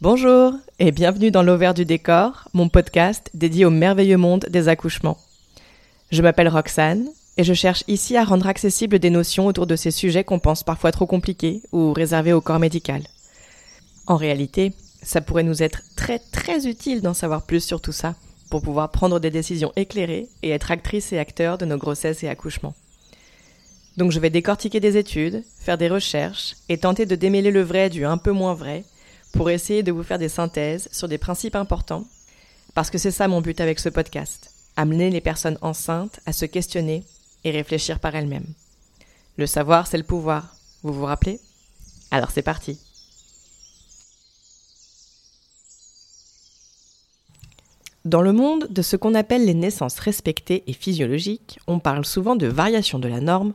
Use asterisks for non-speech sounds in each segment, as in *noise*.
Bonjour et bienvenue dans l'Auvers du décor, mon podcast dédié au merveilleux monde des accouchements. Je m'appelle Roxane et je cherche ici à rendre accessibles des notions autour de ces sujets qu'on pense parfois trop compliqués ou réservés au corps médical. En réalité, ça pourrait nous être très très utile d'en savoir plus sur tout ça pour pouvoir prendre des décisions éclairées et être actrices et acteurs de nos grossesses et accouchements. Donc je vais décortiquer des études, faire des recherches et tenter de démêler le vrai du un peu moins vrai pour essayer de vous faire des synthèses sur des principes importants, parce que c'est ça mon but avec ce podcast, amener les personnes enceintes à se questionner et réfléchir par elles-mêmes. Le savoir, c'est le pouvoir, vous vous rappelez? Alors c'est parti. Dans le monde de ce qu'on appelle les naissances respectées et physiologiques, on parle souvent de variation de la norme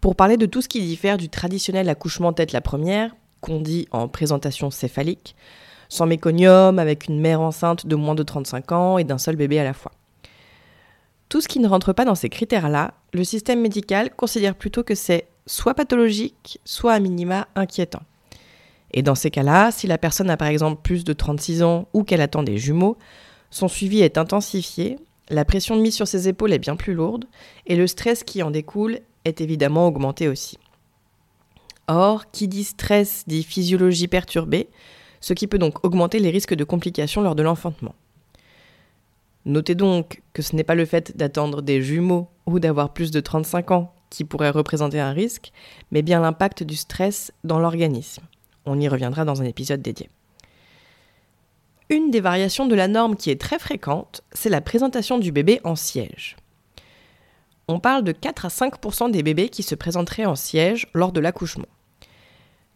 pour parler de tout ce qui diffère du traditionnel accouchement tête la première, qu'on dit en présentation céphalique, sans méconium, avec une mère enceinte de moins de 35 ans et d'un seul bébé à la fois. Tout ce qui ne rentre pas dans ces critères-là, le système médical considère plutôt que c'est soit pathologique, soit à minima inquiétant. Et dans ces cas-là, si la personne a par exemple plus de 36 ans ou qu'elle attend des jumeaux, son suivi est intensifié, la pression mise sur ses épaules est bien plus lourde, et le stress qui en découle est évidemment augmenté aussi. Or, qui dit stress dit physiologie perturbée, ce qui peut donc augmenter les risques de complications lors de l'enfantement. Notez donc que ce n'est pas le fait d'attendre des jumeaux ou d'avoir plus de 35 ans qui pourrait représenter un risque, mais bien l'impact du stress dans l'organisme. On y reviendra dans un épisode dédié. Une des variations de la norme qui est très fréquente, c'est la présentation du bébé en siège. On parle de 4 à 5% des bébés qui se présenteraient en siège lors de l'accouchement.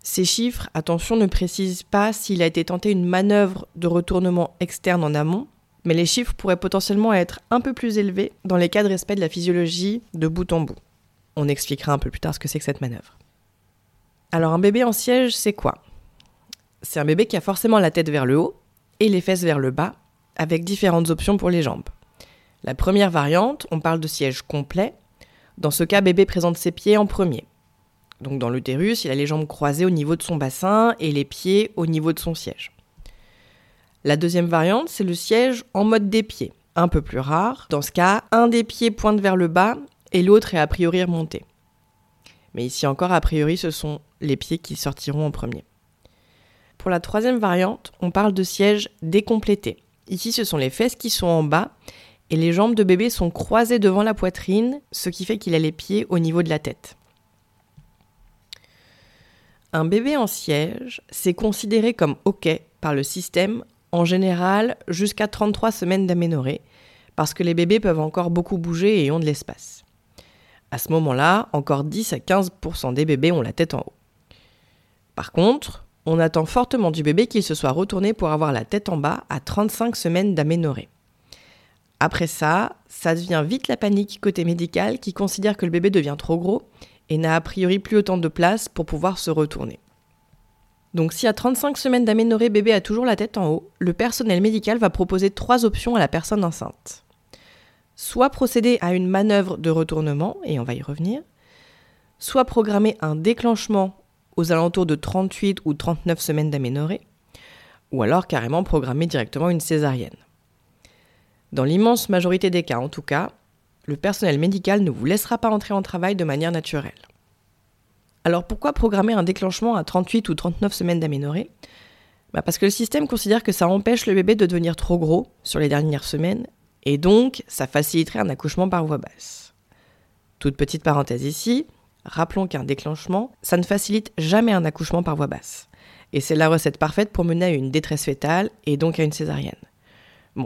Ces chiffres, attention, ne précisent pas s'il a été tenté une manœuvre de retournement externe en amont, mais les chiffres pourraient potentiellement être un peu plus élevés dans les cas de respect de la physiologie de bout en bout. On expliquera un peu plus tard ce que c'est que cette manœuvre. Alors un bébé en siège, c'est quoi? C'est un bébé qui a forcément la tête vers le haut, et les fesses vers le bas, avec différentes options pour les jambes. La première variante, on parle de siège complet. Dans ce cas, bébé présente ses pieds en premier. Donc dans l'utérus, il a les jambes croisées au niveau de son bassin et les pieds au niveau de son siège. La deuxième variante, c'est le siège en mode des pieds, un peu plus rare. Dans ce cas, un des pieds pointe vers le bas et l'autre est a priori remonté. Mais ici encore, a priori, ce sont les pieds qui sortiront en premier. Pour la troisième variante, on parle de siège décomplété. Ici, ce sont les fesses qui sont en bas et les jambes de bébé sont croisées devant la poitrine, ce qui fait qu'il a les pieds au niveau de la tête. Un bébé en siège, c'est considéré comme OK par le système, en général jusqu'à 33 semaines d'aménorrhée, parce que les bébés peuvent encore beaucoup bouger et ont de l'espace. À ce moment-là, encore 10 à 15% des bébés ont la tête en haut. Par contre, on attend fortement du bébé qu'il se soit retourné pour avoir la tête en bas à 35 semaines d'aménorrhée. Après ça, ça devient vite la panique côté médical qui considère que le bébé devient trop gros et n'a a priori plus autant de place pour pouvoir se retourner. Donc si à 35 semaines d'aménorrhée bébé a toujours la tête en haut, le personnel médical va proposer trois options à la personne enceinte. Soit procéder à une manœuvre de retournement, et on va y revenir, soit programmer un déclenchement aux alentours de 38 ou 39 semaines d'aménorrhée, ou alors carrément programmer directement une césarienne. Dans l'immense majorité des cas en tout cas, le personnel médical ne vous laissera pas entrer en travail de manière naturelle. Alors pourquoi programmer un déclenchement à 38 ou 39 semaines d'aménorrhée? Bah Parce que le système considère que ça empêche le bébé de devenir trop gros sur les dernières semaines, et donc ça faciliterait un accouchement par voie basse. Toute petite parenthèse ici, Rappelons qu'un déclenchement, ça ne facilite jamais un accouchement par voie basse. Et c'est la recette parfaite pour mener à une détresse fétale et donc à une césarienne.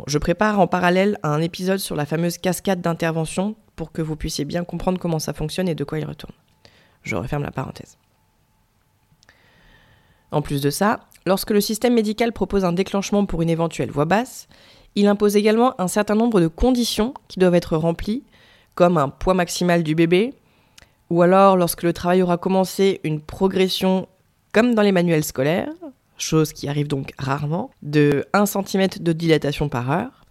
Je prépare en parallèle un épisode sur la fameuse cascade d'intervention pour que vous puissiez bien comprendre comment ça fonctionne et de quoi il retourne. Je referme la parenthèse. En plus de ça, lorsque le système médical propose un déclenchement pour une éventuelle voix basse, il impose également un certain nombre de conditions qui doivent être remplies, comme un poids maximal du bébé, ou alors, lorsque le travail aura commencé, une progression comme dans les manuels scolaires, chose qui arrive donc rarement, de 1 cm de dilatation par heure.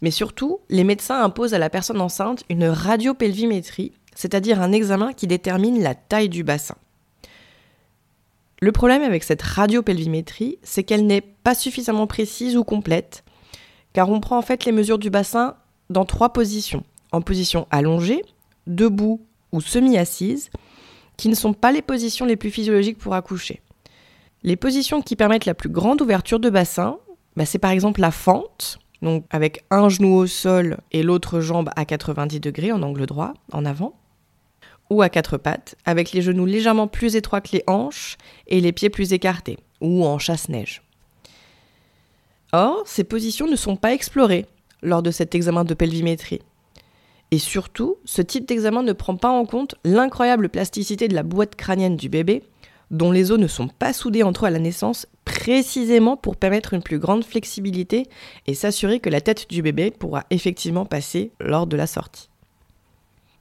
Mais surtout, les médecins imposent à la personne enceinte une radiopelvimétrie, c'est-à-dire un examen qui détermine la taille du bassin. Le problème avec cette radiopelvimétrie, c'est qu'elle n'est pas suffisamment précise ou complète, car on prend en fait les mesures du bassin dans trois positions. En position allongée, debout ou semi-assise, qui ne sont pas les positions les plus physiologiques pour accoucher. Les positions qui permettent la plus grande ouverture de bassin, bah, c'est par exemple la fente, avec un genou au sol et l'autre jambe à 90 degrés en angle droit, en avant, ou à quatre pattes, avec les genoux légèrement plus étroits que les hanches et les pieds plus écartés, ou en chasse-neige. Or, ces positions ne sont pas explorées lors de cet examen de pelvimétrie. Et surtout, ce type d'examen ne prend pas en compte l'incroyable plasticité de la boîte crânienne du bébé, dont les os ne sont pas soudés entre eux à la naissance, précisément pour permettre une plus grande flexibilité et s'assurer que la tête du bébé pourra effectivement passer lors de la sortie.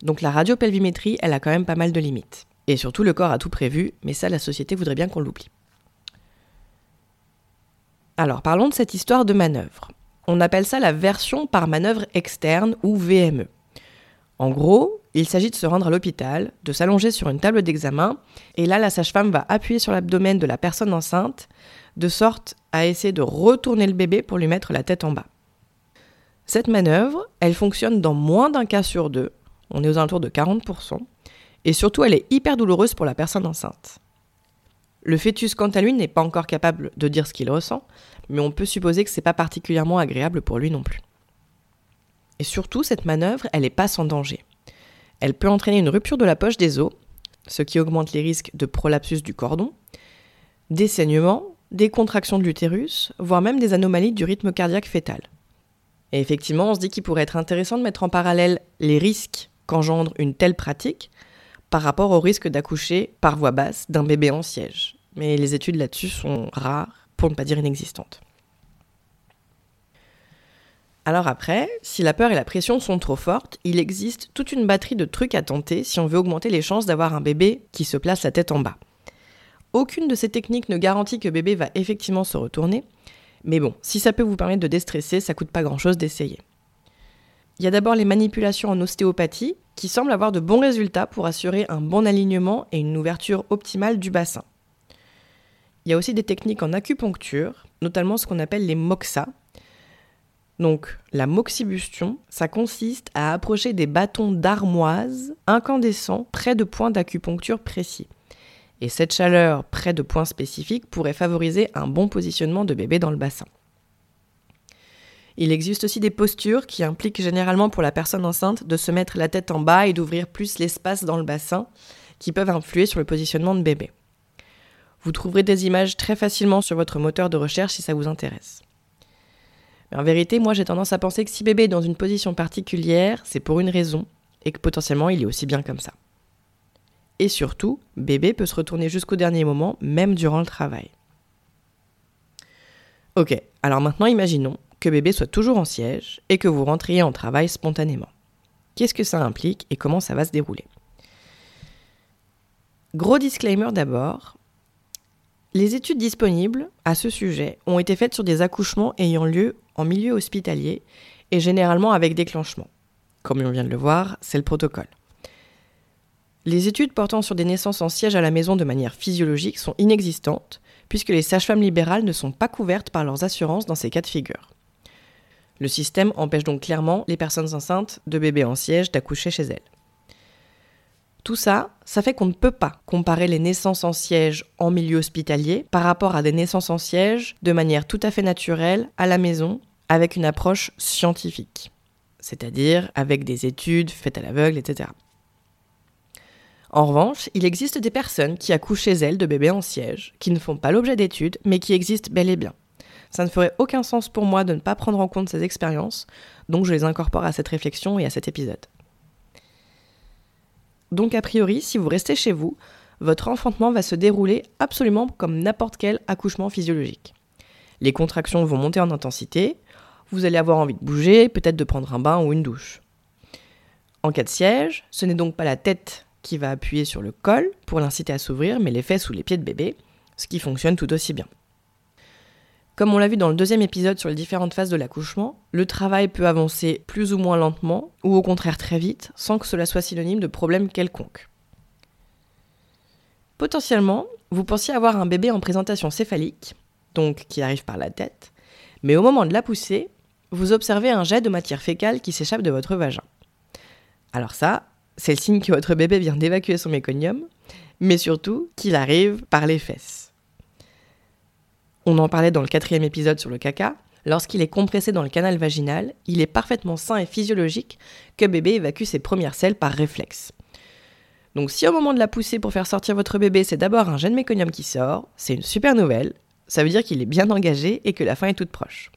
Donc la radiopelvimétrie, elle a quand même pas mal de limites. Et surtout, le corps a tout prévu, mais ça, la société voudrait bien qu'on l'oublie. Alors, parlons de cette histoire de manœuvre. On appelle ça la version par manœuvre externe ou VME. En gros, il s'agit de se rendre à l'hôpital, de s'allonger sur une table d'examen, et là la sage-femme va appuyer sur l'abdomen de la personne enceinte, de sorte à essayer de retourner le bébé pour lui mettre la tête en bas. Cette manœuvre, elle fonctionne dans moins d'un cas sur deux, on est aux alentours de 40%, et surtout elle est hyper douloureuse pour la personne enceinte. Le fœtus, quant à lui, n'est pas encore capable de dire ce qu'il ressent, mais on peut supposer que c'est pas particulièrement agréable pour lui non plus. Et surtout, cette manœuvre, elle n'est pas sans danger. Elle peut entraîner une rupture de la poche des os, ce qui augmente les risques de prolapsus du cordon, des saignements, des contractions de l'utérus, voire même des anomalies du rythme cardiaque fœtal. Et effectivement, on se dit qu'il pourrait être intéressant de mettre en parallèle les risques qu'engendre une telle pratique par rapport au risque d'accoucher par voie basse d'un bébé en siège. Mais les études là-dessus sont rares, pour ne pas dire inexistantes. Alors après, si la peur et la pression sont trop fortes, il existe toute une batterie de trucs à tenter si on veut augmenter les chances d'avoir un bébé qui se place la tête en bas. Aucune de ces techniques ne garantit que bébé va effectivement se retourner, mais bon, si ça peut vous permettre de déstresser, ça coûte pas grand-chose d'essayer. Il y a d'abord les manipulations en ostéopathie qui semblent avoir de bons résultats pour assurer un bon alignement et une ouverture optimale du bassin. Il y a aussi des techniques en acupuncture, notamment ce qu'on appelle les moxa, donc, la moxibustion, ça consiste à approcher des bâtons d'armoise incandescents près de points d'acupuncture précis. Et cette chaleur près de points spécifiques pourrait favoriser un bon positionnement de bébé dans le bassin. Il existe aussi des postures qui impliquent généralement pour la personne enceinte de se mettre la tête en bas et d'ouvrir plus l'espace dans le bassin, qui peuvent influer sur le positionnement de bébé. Vous trouverez des images très facilement sur votre moteur de recherche si ça vous intéresse. En vérité, moi j'ai tendance à penser que si bébé est dans une position particulière, c'est pour une raison, et que potentiellement il est aussi bien comme ça. Et surtout, bébé peut se retourner jusqu'au dernier moment, même durant le travail. Ok, alors maintenant imaginons que bébé soit toujours en siège et que vous rentriez en travail spontanément. Qu'est-ce que ça implique et comment ça va se dérouler? Gros disclaimer d'abord, les études disponibles à ce sujet ont été faites sur des accouchements ayant lieu en milieu hospitalier et généralement avec déclenchement. Comme on vient de le voir, c'est le protocole. Les études portant sur des naissances en siège à la maison de manière physiologique sont inexistantes, puisque les sages-femmes libérales ne sont pas couvertes par leurs assurances dans ces cas de figure. Le système empêche donc clairement les personnes enceintes de bébés en siège d'accoucher chez elles. Tout ça, ça fait qu'on ne peut pas comparer les naissances en siège en milieu hospitalier par rapport à des naissances en siège de manière tout à fait naturelle à la maison avec une approche scientifique, c'est-à-dire avec des études faites à l'aveugle, etc. En revanche, il existe des personnes qui accouchent chez elles de bébés en siège, qui ne font pas l'objet d'études, mais qui existent bel et bien. Ça ne ferait aucun sens pour moi de ne pas prendre en compte ces expériences, donc je les incorpore à cette réflexion et à cet épisode. Donc a priori, si vous restez chez vous, votre enfantement va se dérouler absolument comme n'importe quel accouchement physiologique. Les contractions vont monter en intensité, vous allez avoir envie de bouger, peut-être de prendre un bain ou une douche. En cas de siège, ce n'est donc pas la tête qui va appuyer sur le col pour l'inciter à s'ouvrir, mais les fesses ou les pieds de bébé, ce qui fonctionne tout aussi bien. Comme on l'a vu dans le deuxième épisode sur les différentes phases de l'accouchement, le travail peut avancer plus ou moins lentement, ou au contraire très vite, sans que cela soit synonyme de problème quelconque. Potentiellement, vous pensiez avoir un bébé en présentation céphalique, donc qui arrive par la tête, mais au moment de la pousser, vous observez un jet de matière fécale qui s'échappe de votre vagin. Alors ça, c'est le signe que votre bébé vient d'évacuer son méconium, mais surtout qu'il arrive par les fesses. On en parlait dans le quatrième épisode sur le caca. Lorsqu'il est compressé dans le canal vaginal, il est parfaitement sain et physiologique que bébé évacue ses premières selles par réflexe. Donc si au moment de la poussée pour faire sortir votre bébé, c'est d'abord un jeune méconium qui sort, c'est une super nouvelle. Ça veut dire qu'il est bien engagé et que la fin est toute proche.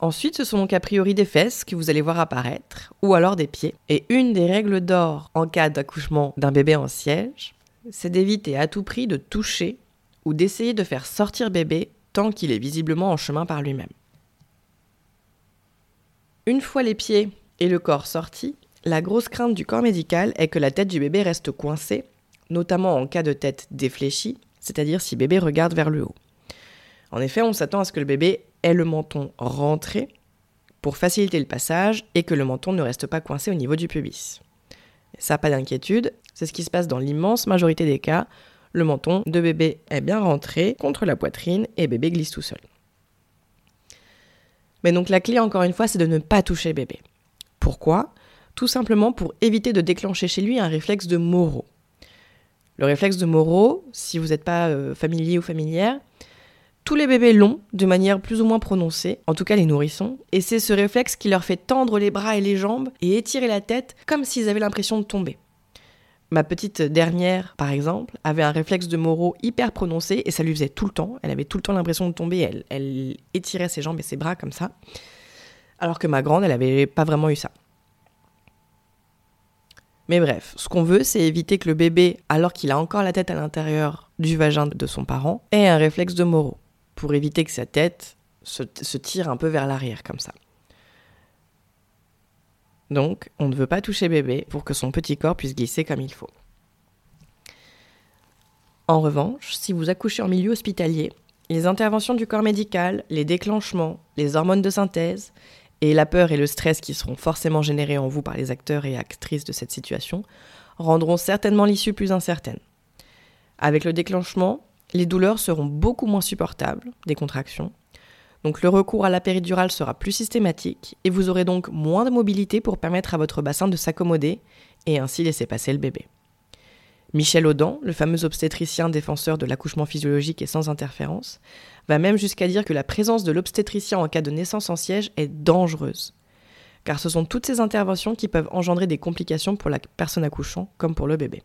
Ensuite, ce sont donc a priori des fesses que vous allez voir apparaître, ou alors des pieds. Et une des règles d'or en cas d'accouchement d'un bébé en siège, c'est d'éviter à tout prix de toucher ou d'essayer de faire sortir bébé tant qu'il est visiblement en chemin par lui-même. Une fois les pieds et le corps sortis, la grosse crainte du corps médical est que la tête du bébé reste coincée, notamment en cas de tête défléchie, c'est-à-dire si bébé regarde vers le haut. En effet, on s'attend à ce que le bébé ait le menton rentré pour faciliter le passage et que le menton ne reste pas coincé au niveau du pubis. Ça, pas d'inquiétude, c'est ce qui se passe dans l'immense majorité des cas. Le menton de bébé est bien rentré contre la poitrine et bébé glisse tout seul. Mais donc la clé, encore une fois, c'est de ne pas toucher bébé. Pourquoi? Tout simplement pour éviter de déclencher chez lui un réflexe de Moreau. Le réflexe de Moreau, si vous n'êtes pas euh, familier ou familière, tous les bébés l'ont de manière plus ou moins prononcée, en tout cas les nourrissons, et c'est ce réflexe qui leur fait tendre les bras et les jambes et étirer la tête comme s'ils avaient l'impression de tomber. Ma petite dernière, par exemple, avait un réflexe de Moreau hyper prononcé et ça lui faisait tout le temps. Elle avait tout le temps l'impression de tomber. Elle, elle étirait ses jambes et ses bras comme ça. Alors que ma grande, elle n'avait pas vraiment eu ça. Mais bref, ce qu'on veut, c'est éviter que le bébé, alors qu'il a encore la tête à l'intérieur du vagin de son parent, ait un réflexe de Moreau pour éviter que sa tête se, tire un peu vers l'arrière comme ça. Donc, on ne veut pas toucher bébé pour que son petit corps puisse glisser comme il faut. En revanche, si vous accouchez en milieu hospitalier, les interventions du corps médical, les déclenchements, les hormones de synthèse et la peur et le stress qui seront forcément générés en vous par les acteurs et actrices de cette situation rendront certainement l'issue plus incertaine. Avec le déclenchement, les douleurs seront beaucoup moins supportables, des contractions. Donc le recours à la péridurale sera plus systématique et vous aurez donc moins de mobilité pour permettre à votre bassin de s'accommoder et ainsi laisser passer le bébé. Michel Audin, le fameux obstétricien défenseur de l'accouchement physiologique et sans interférence, va même jusqu'à dire que la présence de l'obstétricien en cas de naissance en siège est dangereuse. Car ce sont toutes ces interventions qui peuvent engendrer des complications pour la personne accouchant comme pour le bébé.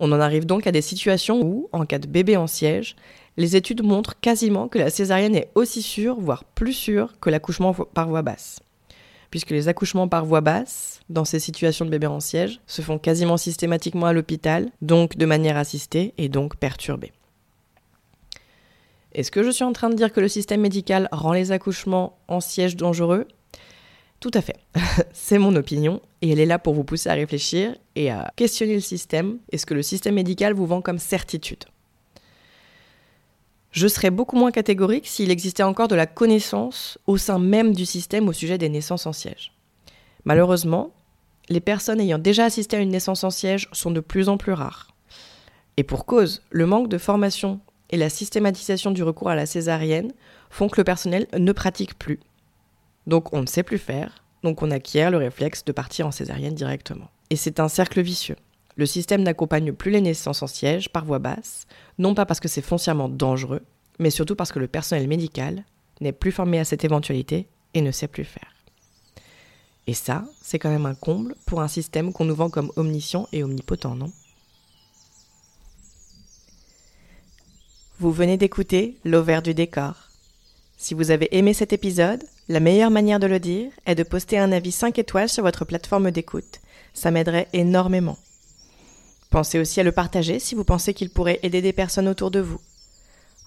On en arrive donc à des situations où, en cas de bébé en siège, les études montrent quasiment que la césarienne est aussi sûre, voire plus sûre, que l'accouchement par voie basse. Puisque les accouchements par voie basse, dans ces situations de bébé en siège, se font quasiment systématiquement à l'hôpital, donc de manière assistée et donc perturbée. Est-ce que je suis en train de dire que le système médical rend les accouchements en siège dangereux? Tout à fait. *laughs* C'est mon opinion et elle est là pour vous pousser à réfléchir et à questionner le système et ce que le système médical vous vend comme certitude? Je serais beaucoup moins catégorique s'il existait encore de la connaissance au sein même du système au sujet des naissances en siège. Malheureusement, les personnes ayant déjà assisté à une naissance en siège sont de plus en plus rares. Et pour cause, le manque de formation et la systématisation du recours à la césarienne font que le personnel ne pratique plus donc on ne sait plus faire, donc on acquiert le réflexe de partir en césarienne directement. Et c'est un cercle vicieux. Le système n'accompagne plus les naissances en siège par voie basse, non pas parce que c'est foncièrement dangereux, mais surtout parce que le personnel médical n'est plus formé à cette éventualité et ne sait plus faire. Et ça, c'est quand même un comble pour un système qu'on nous vend comme omniscient et omnipotent, non? Vous venez d'écouter L'Auvert du décor. Si vous avez aimé cet épisode, la meilleure manière de le dire est de poster un avis 5 étoiles sur votre plateforme d'écoute. Ça m'aiderait énormément. Pensez aussi à le partager si vous pensez qu'il pourrait aider des personnes autour de vous.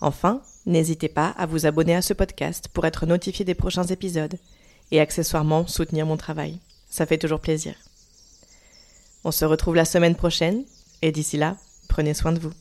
Enfin, n'hésitez pas à vous abonner à ce podcast pour être notifié des prochains épisodes et accessoirement soutenir mon travail. Ça fait toujours plaisir. On se retrouve la semaine prochaine et d'ici là, prenez soin de vous.